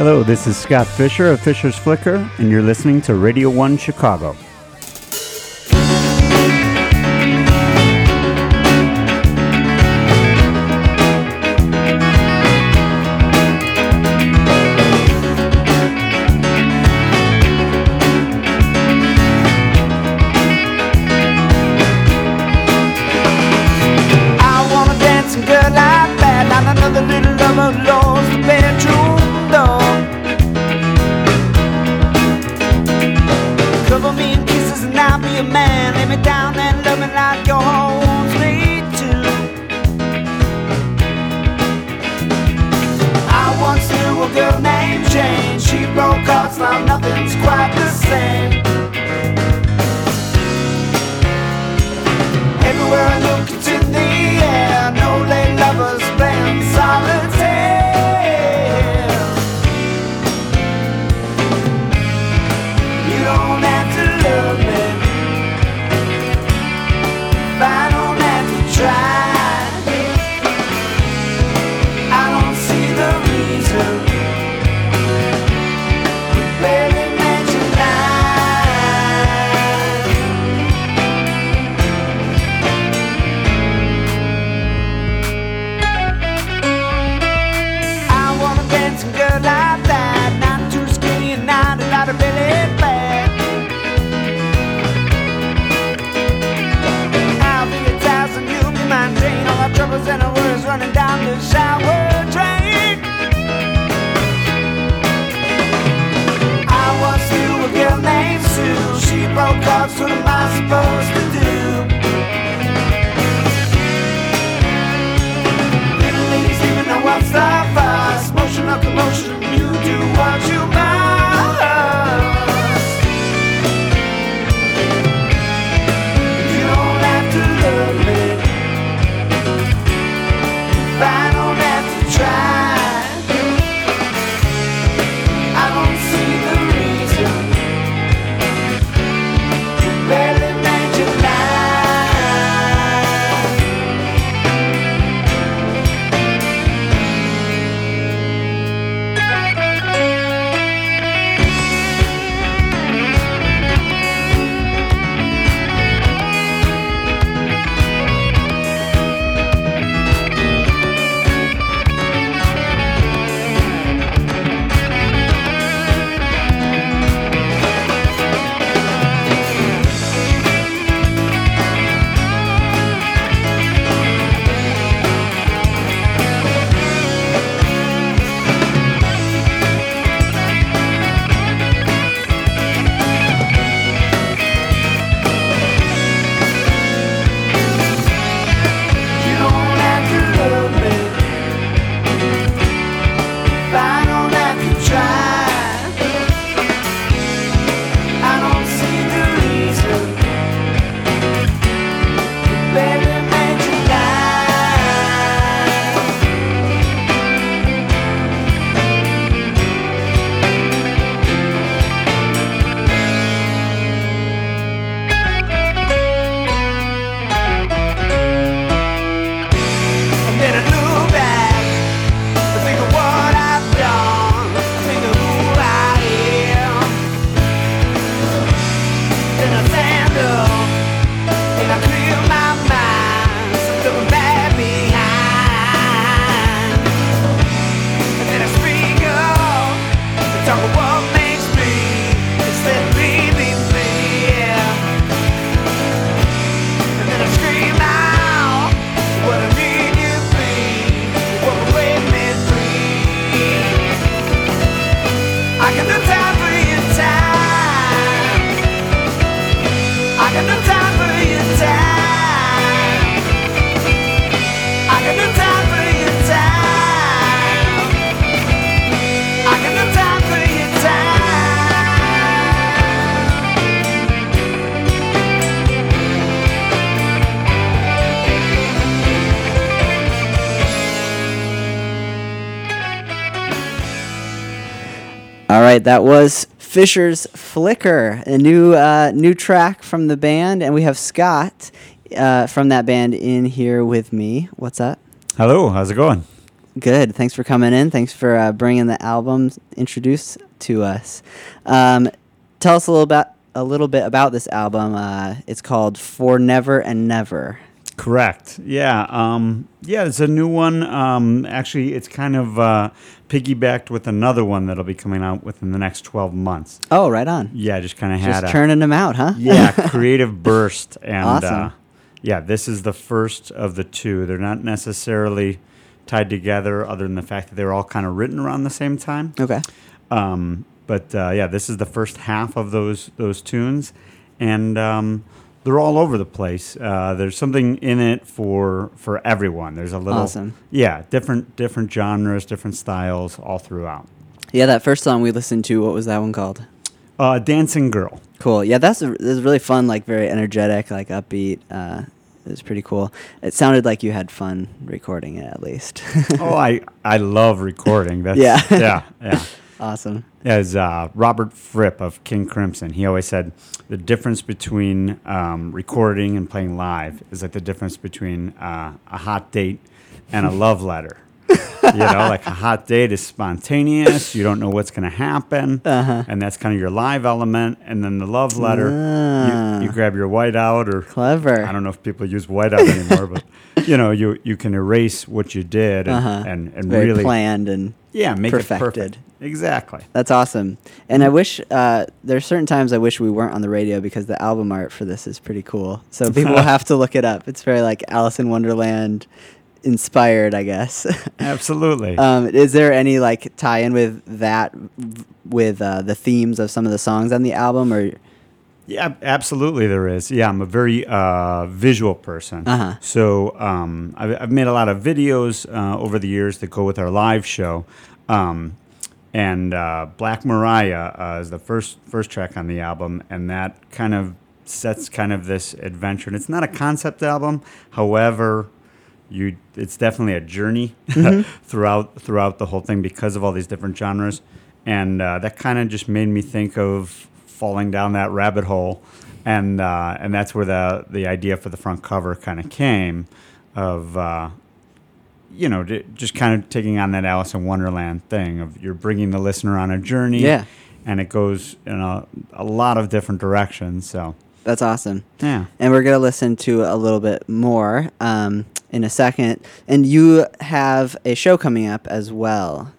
Hello, this is Scott Fischer of Fischer's Flicker, and you're listening to Radio 1 Chicago. cheap broke costs, now nothing's quite the same. right, that was Fischer's Flicker, a new uh, new track from the band, and we have Scott uh, from that band in here with me. What's up? Hello, how's it going? Good. Thanks for coming in. Thanks for uh, bringing the album introduced to us. Um, tell us a little about a little bit about this album. Uh, it's called For Never and Never. Correct. Yeah. Um, yeah, it's a new one. Um, actually, it's kind of uh, piggybacked with another one that'll be coming out within the next 12 months. Oh, right on. Yeah, just kind of had Just a churning them out, huh? yeah creative burst, and Awesome. uh, yeah, this is the first of the two. They're not necessarily tied together, other than the fact that they're all kind of written around the same time. Okay. Um, but uh, yeah, this is the first half of those those tunes, and um, they're all over the place. Uh, there's something in it for for everyone. There's a little, Awesome. yeah, different different genres, different styles all throughout. Yeah, that first song we listened to, what was that one called? Uh, Dancing Girl. Cool. Yeah, that's a, that's really fun, like very energetic, like upbeat. Uh, it was pretty cool. It sounded like you had fun recording it, at least. oh, I I love recording. That's, Yeah. yeah, yeah. awesome. As uh, Robert Fripp of King Crimson, he always said the difference between um, recording and playing live is like the difference between uh, a hot date and a love letter. you know, like a hot date is spontaneous. You don't know what's going to happen, Uh-huh. and that's kind of your live element. And then the love letter, Ah. you, you grab your white out, or Clever. I don't know if people use whiteout anymore, but you know, you you can erase what you did and Uh-huh. and, and really planned and yeah make perfected. it perfect. Exactly. That's awesome. And I wish uh, there's certain times I wish we weren't on the radio because the album art for this is pretty cool. So people will have to look it up. It's very like Alice in Wonderland inspired, I guess. Absolutely. um, is there any like tie-in with that with uh, the themes of some of the songs on the album or Yeah, absolutely. There is. Yeah, I'm a very uh, visual person. Uh-huh. So um, I've, I've made a lot of videos uh, over the years that go with our live show. Um, and uh, Black Mariah uh, is the first first track on the album, and that kind of sets kind of this adventure. And it's not a concept album, however, you it's definitely a journey throughout throughout the whole thing because of all these different genres, and uh, that kind of just made me think of falling down that rabbit hole, and uh, and that's where the the idea for the front cover kind of came, of uh, you know just kind of taking on that Alice in Wonderland thing of you're bringing the listener on a journey, Yeah. and it goes in a, a lot of different directions. So that's awesome. yeah. And we're going to listen to a little bit more um, in a second. And you have a show coming up as well.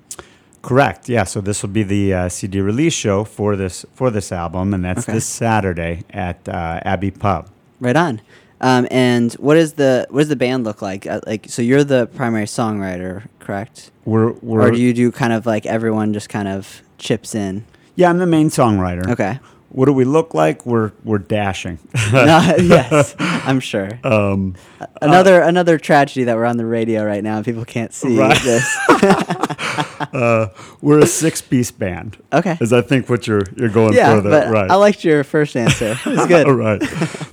Correct. Yeah. So this will be the uh, CD release show for this for this album, and that's Okay. this Saturday at uh, Abbey Pub. Right on. Um, and what is the what does the band look like? Uh, like, so you're the primary songwriter, correct? We're, we're Or do you do kind of like everyone just kind of chips in? yeah. I'm the main songwriter. Okay. What do we look like? We're we're dashing. no, yes, I'm sure. um, Another another tragedy that we're on the radio right now. and People can't see Right. this. uh, we're a six piece band. Okay. Is I think what you're you're going yeah, for there, right? I liked your first answer. It was good. All right.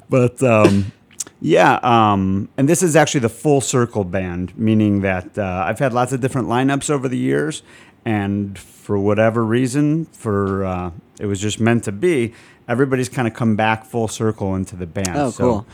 But um, yeah, um, and this is actually the full circle band, meaning that uh, I've had lots of different lineups over the years, and for whatever reason, for uh, it was just meant to be. Everybody's kind of come back full circle into the band. Oh, so, cool.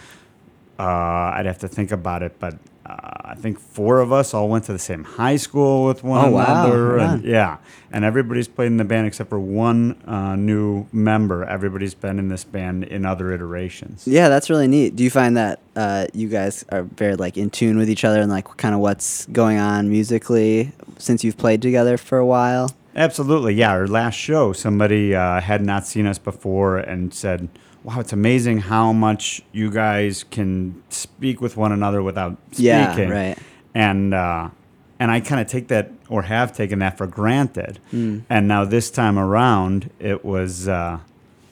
Uh, I'd have to think about it, but uh, I think four of us all went to the same high school with one Oh, another, Right and yeah, and everybody's played in the band except for one uh, new member. Everybody's been in this band in other iterations. Yeah, that's really neat. Do you find that uh, you guys are very like in tune with each other and like kind of what's going on musically since you've played together for a while? Absolutely, yeah. Our last show, somebody uh, had not seen us before and said, "Wow, it's amazing how much you guys can speak with one another without speaking. Yeah, speaking." right. And uh, and I kind of take that or have taken that for granted. Hmm. And now this time around, it was uh,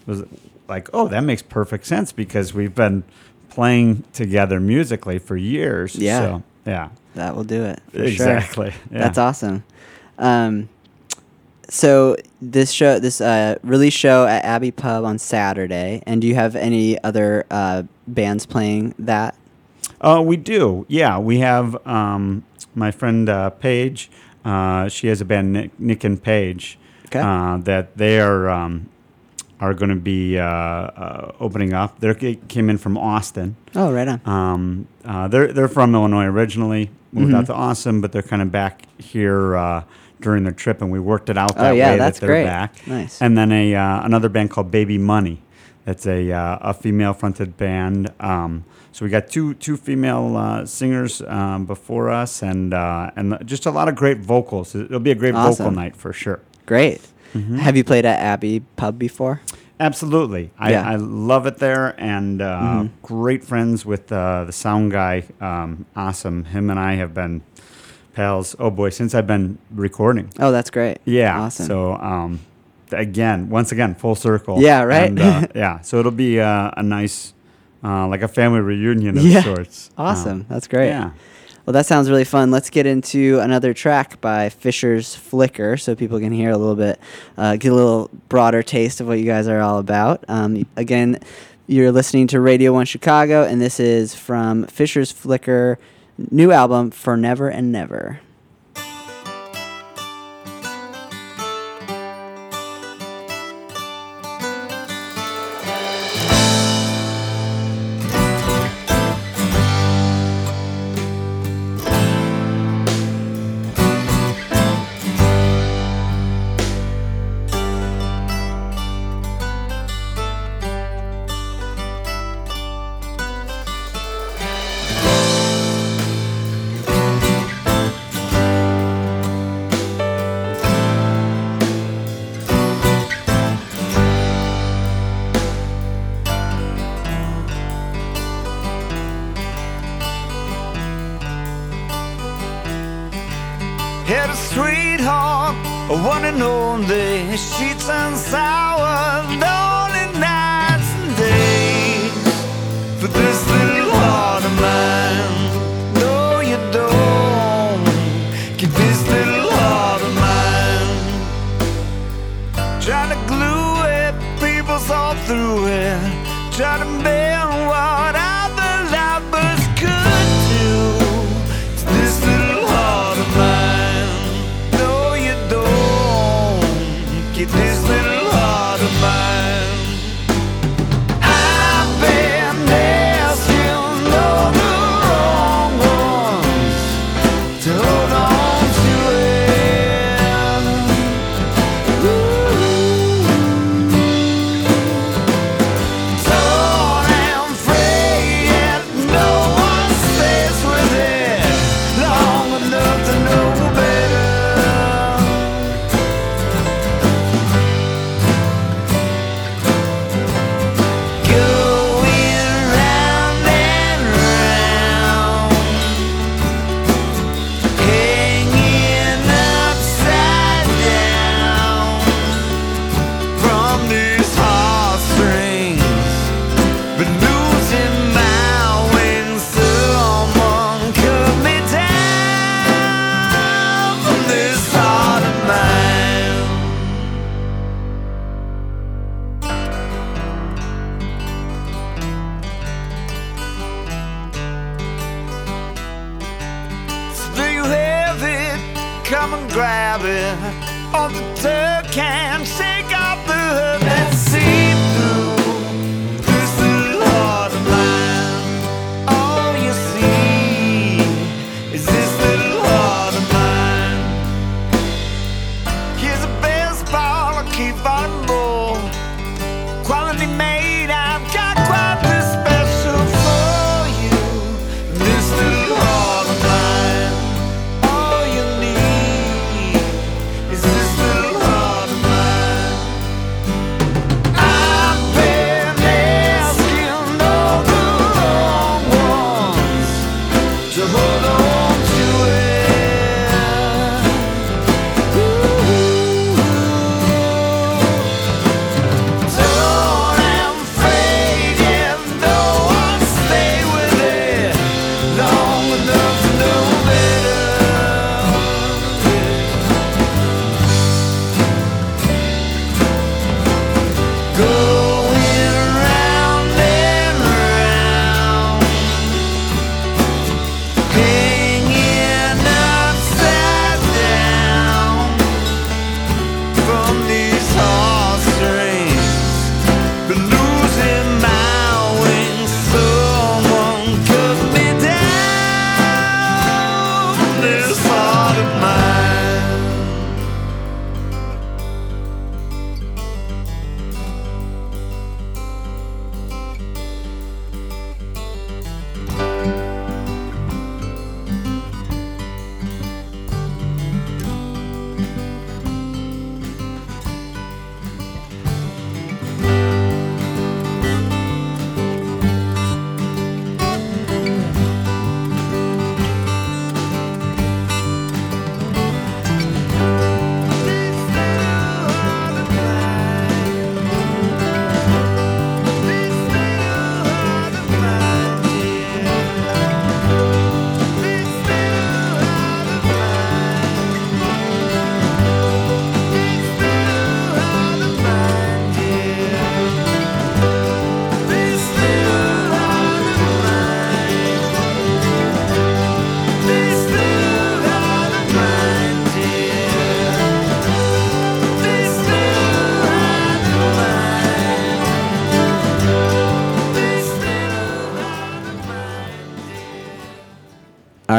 was like, "Oh, that makes perfect sense because we've been playing together musically for years." Yeah. So, yeah. That will do it. for sure. Exactly. Yeah. That's awesome. Um, so this show, this uh, release show at Abbey Pub on Saturday, and do you have any other uh, bands playing that? Uh, we do. Yeah, we have um, my friend uh, Paige. Uh, she has a band, Nick, Nick and Paige, Okay. uh, that they are um, are going to be uh, uh, opening up. They came in from Austin. Oh, right on. Um, uh, they're they're from Illinois originally, moved Mm-hmm. out to Austin, but they're kind of back here uh, during their trip, and we worked it out Oh, that yeah, way that's that they're great. back. Nice. And then a uh, another band called Baby Money. That's a uh, a female fronted band. Um, so we got two two female uh, singers um, before us, and uh, and just a lot of great vocals. It'll be a great vocal night for sure. Great. Mm-hmm. Have you played at Abbey Pub before? Absolutely, I, Yeah. Mm-hmm. I love it there, and uh, great friends with uh, the sound guy. Um, awesome, him and I have been pals. Oh boy, since I've been recording. Oh, that's great. Yeah. Awesome. So um, again, once again, full circle. Yeah, right? And, uh, yeah. So it'll be uh, a nice, uh, like a family reunion of Yeah. sorts. awesome. Um, that's great. Yeah. Well, that sounds really fun. Let's get into another track by Fischer's Flicker so people can hear a little bit, uh, get a little broader taste of what you guys are all about. Um, again, you're listening to Radio 1 Chicago, and this is from Fischer's Flicker new album, For Never and Never. Only. She turned sour, lonely nights and days. For this little heart of mine, no, you don't. Keep this little heart of mine. Trying to glue it, people saw through it. Trying to and grab. On the tug can shake off the hood and see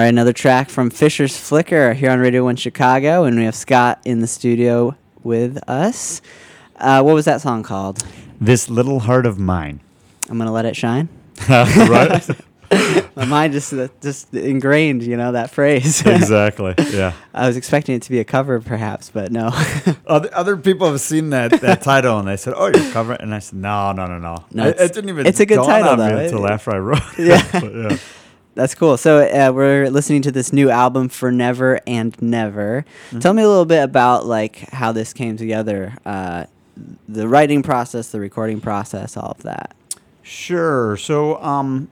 right, another track from Fischer's Flicker here on Radio 1 Chicago, and we have Scott in the studio with us. Uh, what was that song called? This little heart of mine. I'm going to let it shine. right? My mind just uh, just ingrained, you know, that phrase. exactly. Yeah. I was expecting it to be a cover, perhaps, but no. Other, other people have seen that, that title and they said, "Oh, you're covering," and I said, "No, no, no, no. No, it, it didn't even. it's a good dawn title, on me though. until It- after I wrote. it. Yeah. But, yeah. That's cool. So uh, we're listening to this new album, For Never and Never. Tell me a little bit about like how this came together, uh, the writing process, the recording process, all of that. Sure. So, um,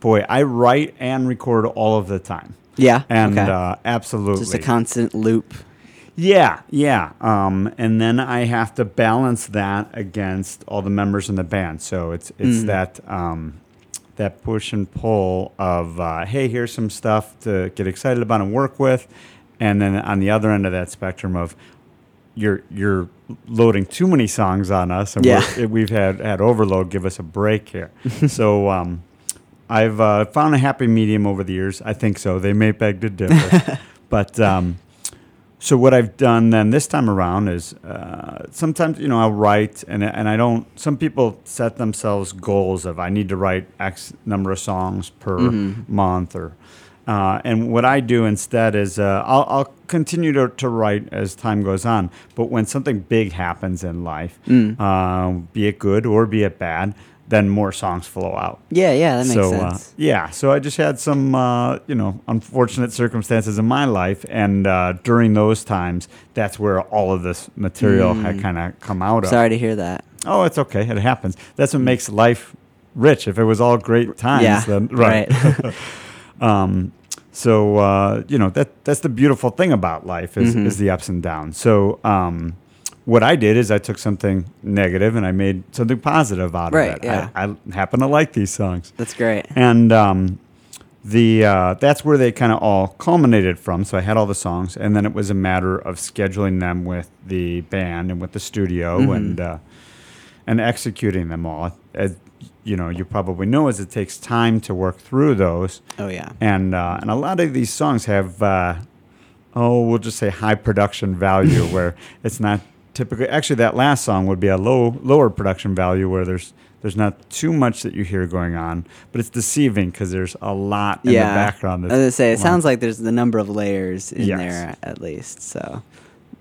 boy, I write and record all of the time, Yeah. and okay. uh, absolutely, just a constant loop. Yeah, yeah. Um, and then I have to balance that against all the members in the band. So it's it's Mm. that um, that push and pull of uh, hey, here's some stuff to get excited about and work with, and then on the other end of that spectrum of you're you're loading too many songs on us, and Yeah. we're, we've had had overload. Give us a break here. so. Um, I've uh, found a happy medium over the years. I think so. They may beg to differ, but um, so what I've done then this time around is uh, sometimes you know I'll write and and I don't. Some people set themselves goals of I need to write X number of songs per month or. Uh, and what I do instead is uh, I'll, I'll continue to, to write as time goes on. But when something big happens in life, uh, be it good or be it bad, then more songs flow out Yeah, yeah, that makes so sense. Uh, yeah, so I just had some uh, you know unfortunate circumstances in my life, and uh, during those times, that's where all of this material had kind of come out of. Mm. Sorry to hear that. Oh, it's okay. It happens. That's what makes life rich. If it was all great times, Yeah, then right. um, so uh, you know that that's the beautiful thing about life is, Mm-hmm. is the ups and downs. So um, what I did is I took something negative and I made something positive out Right, of it. yeah. I, I happen to like these songs That's great. and um, the uh, that's where they kind of all culminated from. So I had all the songs, and then it was a matter of scheduling them with the band and with the studio Mm-hmm. and uh, and executing them all. As you know, you probably know, as it takes time to work through those, Oh yeah. and uh, and a lot of these songs have. Uh, oh, we'll just say high production value, where it's not typically. Actually, that last song would be a low lower production value, where there's there's not too much that you hear going on, but it's deceiving because there's a lot in yeah. the background. I was say it going- sounds like there's the number of layers in Yes. there at least, so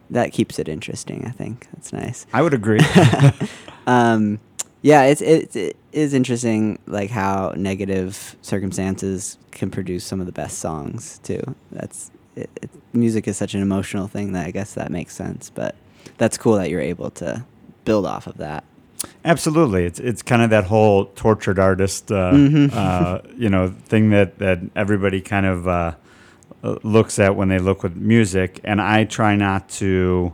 that keeps it interesting. I think that's nice. I would agree. um, yeah, it's it, it is interesting, like how negative circumstances can produce some of the best songs too. That's it, it, music is such an emotional thing that I guess that makes sense. But that's cool that you're able to build off of that. Absolutely, it's it's kind of that whole tortured artist, uh, Mhm. uh, you know, thing that that everybody kind of uh, looks at when they look with music, and I try not to.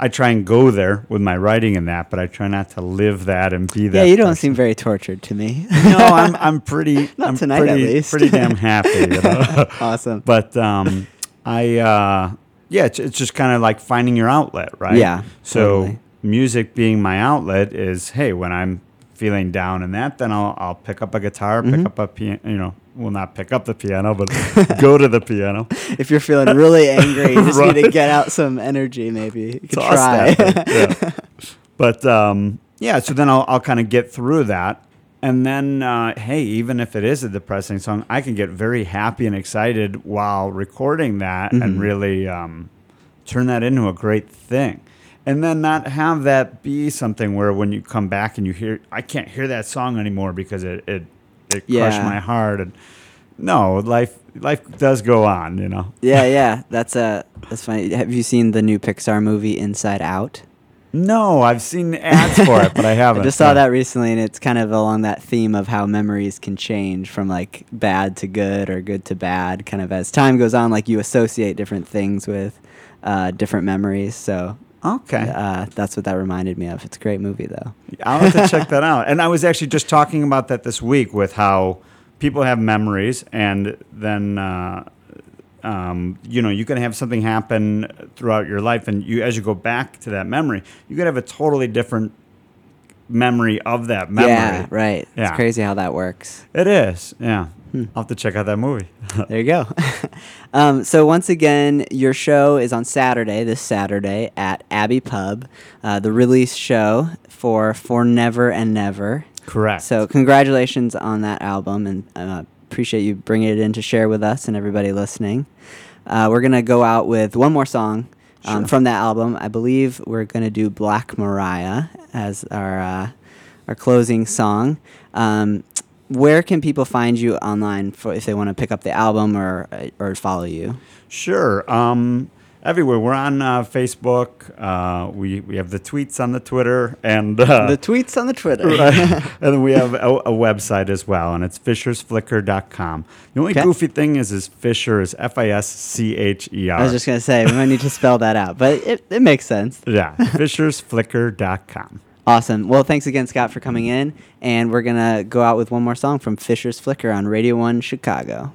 I try and go there with my writing and that, but I try not to live that and be that. yeah, you don't person. seem very tortured to me. no, I'm I'm pretty. Not I'm tonight, at least. Pretty damn happy. You know? awesome. but um, I uh, yeah, it's, it's just kind of like finding your outlet, right? Yeah, So totally. music being my outlet is hey, when I'm feeling down and that, then I'll I'll pick up a guitar, Mm-hmm. pick up a piano. You know, well, not pick up the piano, but go to the piano. if you're feeling really angry, you just need to get out some energy. Maybe you could try. yeah. But um, yeah, so then I'll, I'll kind of get through that. And then, uh, hey, even if it is a depressing song, I can get very happy and excited while recording that Mm-hmm. and really um, turn that into a great thing. And then not have that be something where when you come back and you hear, I can't hear that song anymore because it, it, it crushed Yeah. my heart. And no, life life does go on, you know. yeah, yeah. That's uh, that's funny. Have you seen the new Pixar movie Inside Out? No, I've seen ads for it, but I haven't. I just saw Yeah. that recently, and it's kind of along that theme of how memories can change from like bad to good or good to bad, kind of as time goes on. Like you associate different things with uh, different memories. So Okay. uh, that's what that reminded me of. It's a great movie, though. I'll have to check that out. And I was actually just talking about that this week with how people have memories, and then uh, um, you know you can have something happen throughout your life, and you as you go back to that memory, you could have a totally different memory of that memory. Yeah, right. Yeah. It's crazy how that works. It is. Yeah. Hmm. I'll have to check out that movie. There you go. um, so once again, your show is on Saturday, this Saturday at Abbey Pub, uh, the release show for For Never and Never. Correct. So congratulations on that album, and uh, appreciate you bringing it in to share with us and everybody listening. Uh, we're gonna go out with one more song um, Sure. from that album. I believe we're gonna do Black Mariah as our uh, our closing song. Um, where can people find you online for if they want to pick up the album or or follow you? Sure. Um, everywhere. We're on uh, Facebook. Uh, we we have the tweets on the Twitter and uh, the tweets on the Twitter. right. and then we have a, a website as well, and it's fischersflicker.com. The only Okay. goofy thing is, is Fischer is F I S C H E R. I was just gonna say we might need to spell that out, but it, it makes sense. yeah, fischersflicker.com. Awesome. Well, thanks again, Scott, for coming in. And we're going to go out with one more song from Fischer's Flicker on Radio 1 Chicago.